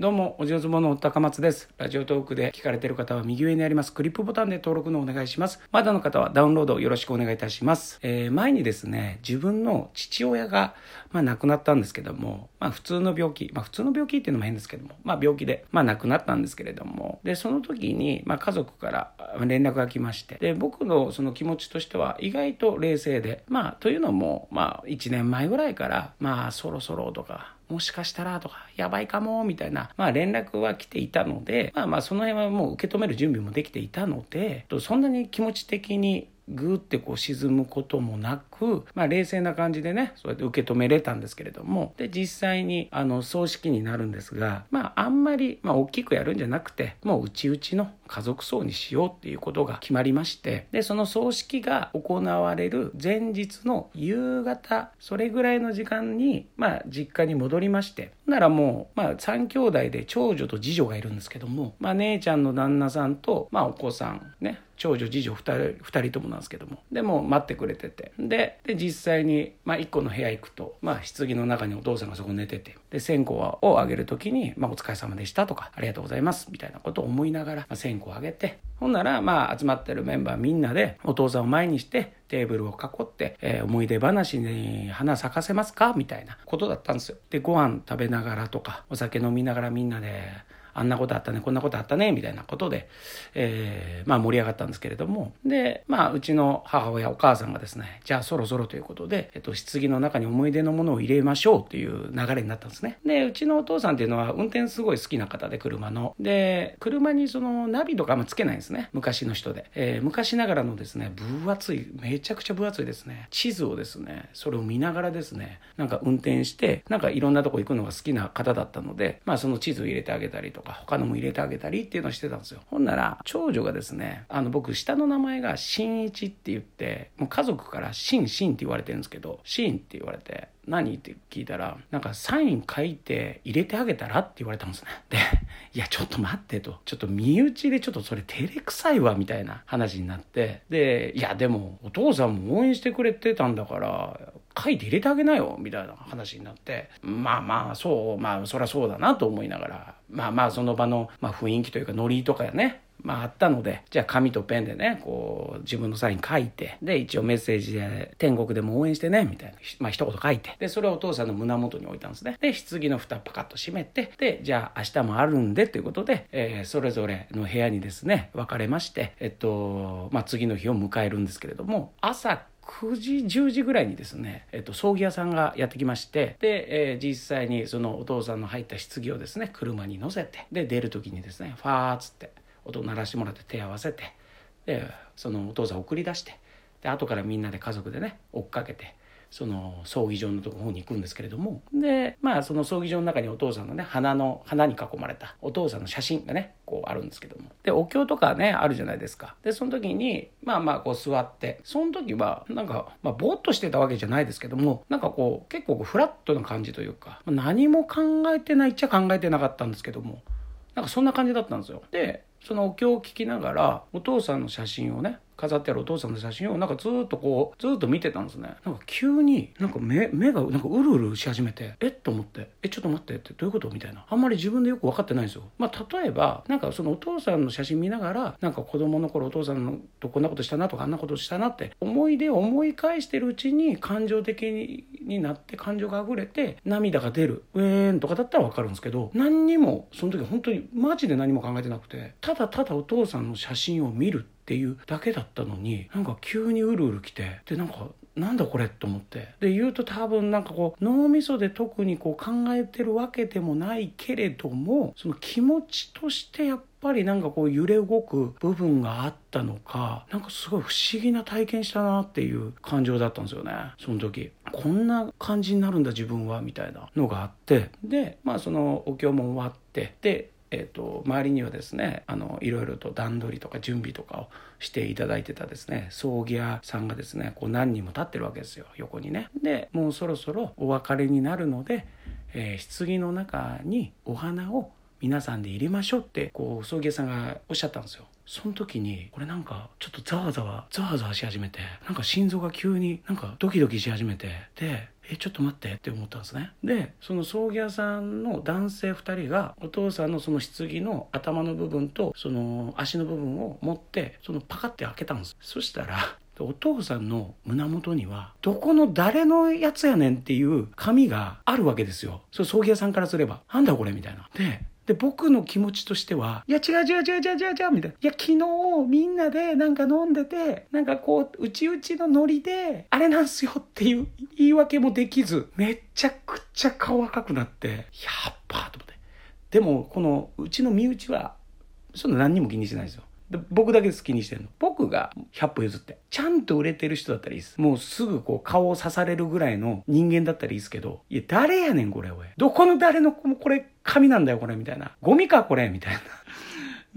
どうも、お上手者の高松です。ラジオトークで聞かれている方は右上にありますクリップボタンで登録のお願いします。まだの方はダウンロードよろしくお願いいたします。えー前にですね、自分の父親が、まあ、亡くなったんですけども、まあ、普通の病気、まあ、普通の病気っていうのも変ですけども、まあ、病気で、まあ、亡くなったんですけれども、で、その時に、まあ、家族から連絡が来まして、で、僕のその気持ちとしては意外と冷静で、まあ、というのも、まあ、1年前ぐらいから、まあ、そろそろとか、もしかしたらとか、やばいかも、みたいな、まあ連絡は来ていたので、まあまあその辺はもう受け止める準備もできていたので、そんなに気持ち的にグーってこう沈むこともなく、まあ冷静な感じでね、そうやって受け止めれたんですけれども、で、実際にあの葬式になるんですが、まああんまり、まあ大きくやるんじゃなくて、もううちうちの家族葬にしようっていうことが決まりまして、で、その葬式が行われる前日の夕方、それぐらいの時間に、まあ実家に戻りまして、ならもう、まあ3兄弟で長女と次女がいるんですけども、まあ姉ちゃんの旦那さんと、まあお子さんね、長女次女2人二人ともなんですけども。でも待ってくれてて。で実際に、まあ、1個の部屋行くと、まあ、棺の中にお父さんがそこ寝てて。で線香をあげる時に、まあ「お疲れ様でした」とか「ありがとうございます」みたいなことを思いながら、まあ、線香をあげて。ほんなら、まあ、集まってるメンバーみんなでお父さんを前にしてテーブルを囲って、えー思い出話に花咲かせますか？みたいなことだったんですよ。でご飯食べながらとかお酒飲みながらみんなであんなことあったね、こんなことあったね、みたいなことで、えーまあ盛り上がったんですけれども、で、まあうちの母親、お母さんがですね、じゃあそろそろということで、えっと、棺の中に思い出のものを入れましょうという流れになったんですね。で、うちのお父さんっていうのは運転すごい好きな方で、車の。で、車にそのナビとかあんまつけないんですね。昔の人で。えー昔ながらのですね、分厚い、めちゃくちゃ分厚いですね、地図をですね、それを見ながらですね、なんか運転して、なんかいろんなとこ行くのが好きな方だったので、まあその地図を入れてあげたりとか、他のも入れてあげたりっていうのをしてたんですよ。ほんなら、長女がですね、あの僕、下の名前が新一って言って、もう家族からしんしんって言われてるんですけど、新って言われて、何？って聞いたら、なんかサイン書いて入れてあげたら？って言われたんですね。で、いや、ちょっと待ってと。ちょっと身内でちょっとそれ照れくさいわ、みたいな話になって。で、いや、でも、お父さんも応援してくれてたんだから、書いて入れてあげなよ、みたいな話になって。まあまあ、そう、まあ、そりゃそうだなと思いながら、まあまあ、その場の、まあ、雰囲気というか、ノリとかやね、まああったので、じゃあ紙とペンでね、こう自分のサイン書いて、で一応メッセージで天国でも応援してね、みたいな、まあ一言書いて、でそれをお父さんの胸元に置いたんですね。で、棺の蓋パカッと閉めて、で、じゃあ明日もあるんでということで、えーそれぞれの部屋にですね、分かれまして、えっと、まあ次の日を迎えるんですけれども、朝9時10時ぐらいにですね、えっと、葬儀屋さんがやってきましてで、えー実際にそのお父さんの入った棺をですね車に乗せてで出る時にですねファーっつって音鳴らしてもらって手合わせてでそのお父さん送り出してで後からみんなで家族でね追っかけてその葬儀場のところに行くんですけれどもでまあその葬儀場の中にお父さんのね花の花に囲まれたお父さんの写真がねこうあるんですけども。でお経とかねあるじゃないですか。でその時にまあまあこう座ってその時はなんかまあぼーっとしてたわけじゃないですけどもなんかこう結構フラットな感じというか何も考えてないっちゃ考えてなかったんですけどもなんかそんな感じだったんですよ。で、そのお経を聞きながら、お父さんの写真をね、飾ってあるお父さんの写真をなんかずっとこう、ずっと見てたんですね。なんか急になんか目、目がなんかうるうるし始めて、えっと思って、え、ちょっと待ってってどういうことみたいな。あんまり自分でよく分かってないんですよ。まあ例えば、なんかそのお父さんの写真見ながら、なんか子供の頃お父さんのとこんなことしたなとかあんなことしたなって、思い出を思い返してるうちに感情的にになって感情が溢れて涙が出る、ウェーンとかだったら分かるんですけど、何にもその時本当にマジで何も考えてなくて、ただただお父さんの写真を見るっていうだけだったのになんか急にうるうる来てでなんかなんだこれと思ってで言うと多分なんかこう脳みそで特にこう考えてるわけでもないけれどもその気持ちとしてやっぱりなんかこう揺れ動く部分があったのかなんかすごい不思議な体験したなっていう感情だったんですよねその時。こんな感じになるんだ自分はみたいなのがあって。でまあそのお経も終わって。でえー、と周りにはですねあのいろいろと段取りとか準備とかをしていただいてたですね葬儀屋さんがですねこう何人も立ってるわけですよ横にね。でもうそろそろお別れになるので、えー棺の中にお花を皆さんで入れましょうってこう葬儀屋さんがおっしゃったんですよ。その時にこれなんかちょっとざわざわざわざわし始めてなんか心臓が急になんかドキドキし始めてでえちょっと待ってって思ったんですね。でその葬儀屋さんの男性2人がお父さんのその棺の頭の部分とその足の部分を持ってそのパカって開けたんです。そしたらお父さんの胸元にはどこの誰のやつやねんっていう紙があるわけですよ。それ葬儀屋さんからすれば。なんだこれみたいな。でで、僕の気持ちとしては、いや、違う違う違う違う違う違う、みたいな。いや、昨日みんなでなんか飲んでて、なんかこう、うちうちのノリで、あれなんすよっていう言い訳もできず、めちゃくちゃ顔赤くなって、やっぱと思って。でも、この、うちの身内は、そんな何にも気にしてないですよ。で僕だけ好きにしてんの。僕が100歩譲って。ちゃんと売れてる人だったらいいです。もうすぐこう顔を刺されるぐらいの人間だったらいいですけど、いや、誰やねんこれ、おい。どこの誰のこれ、紙なんだよこれ、みたいな。ゴミかこれ、みたいな。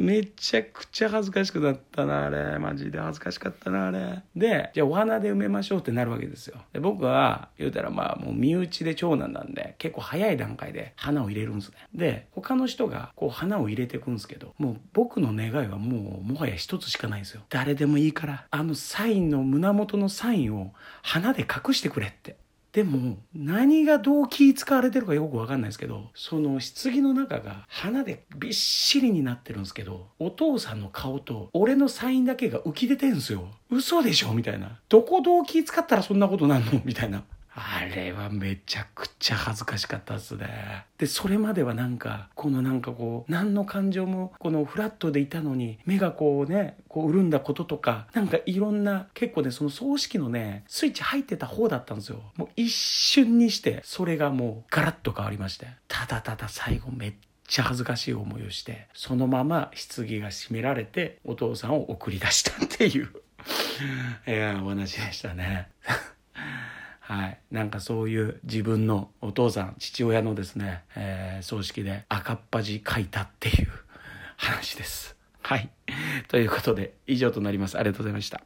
めちゃくちゃ恥ずかしくなったな、あれ。マジで恥ずかしかったな、あれ。で、じゃあお花で埋めましょうってなるわけですよ。で僕は、言うたらまあもう身内で長男なんで、結構早い段階で花を入れるんですね。で、他の人がこう花を入れてくんですけど、もう僕の願いはもうもはや一つしかないんですよ。誰でもいいから、あのサインの胸元のサインを花で隠してくれって。でも、何がどう気使われてるかよくわかんないですけど、その棺の中が花でびっしりになってるんですけど、お父さんの顔と俺のサインだけが浮き出てんすよ。嘘でしょ？みたいな。どこどう気使ったらそんなことなんの？みたいな。あれはめちゃくちゃ恥ずかしかったっすね。で、それまではなんか、このなんかこう、何の感情も、このフラットでいたのに、目がこうね、こう潤んだこととか、なんかいろんな、結構ね、その葬式のね、スイッチ入ってた方だったんですよ。もう一瞬にして、それがもうガラッと変わりまして。ただただ最後めっちゃ恥ずかしい思いをして、そのまま棺が閉められて、お父さんを送り出したっていう、いや、お話でしたね。はい。なんかそういう自分のお父さん、父親のですね、えー、葬式で赤っ恥書いたっていう話です。はい。ということで、以上となります。ありがとうございました。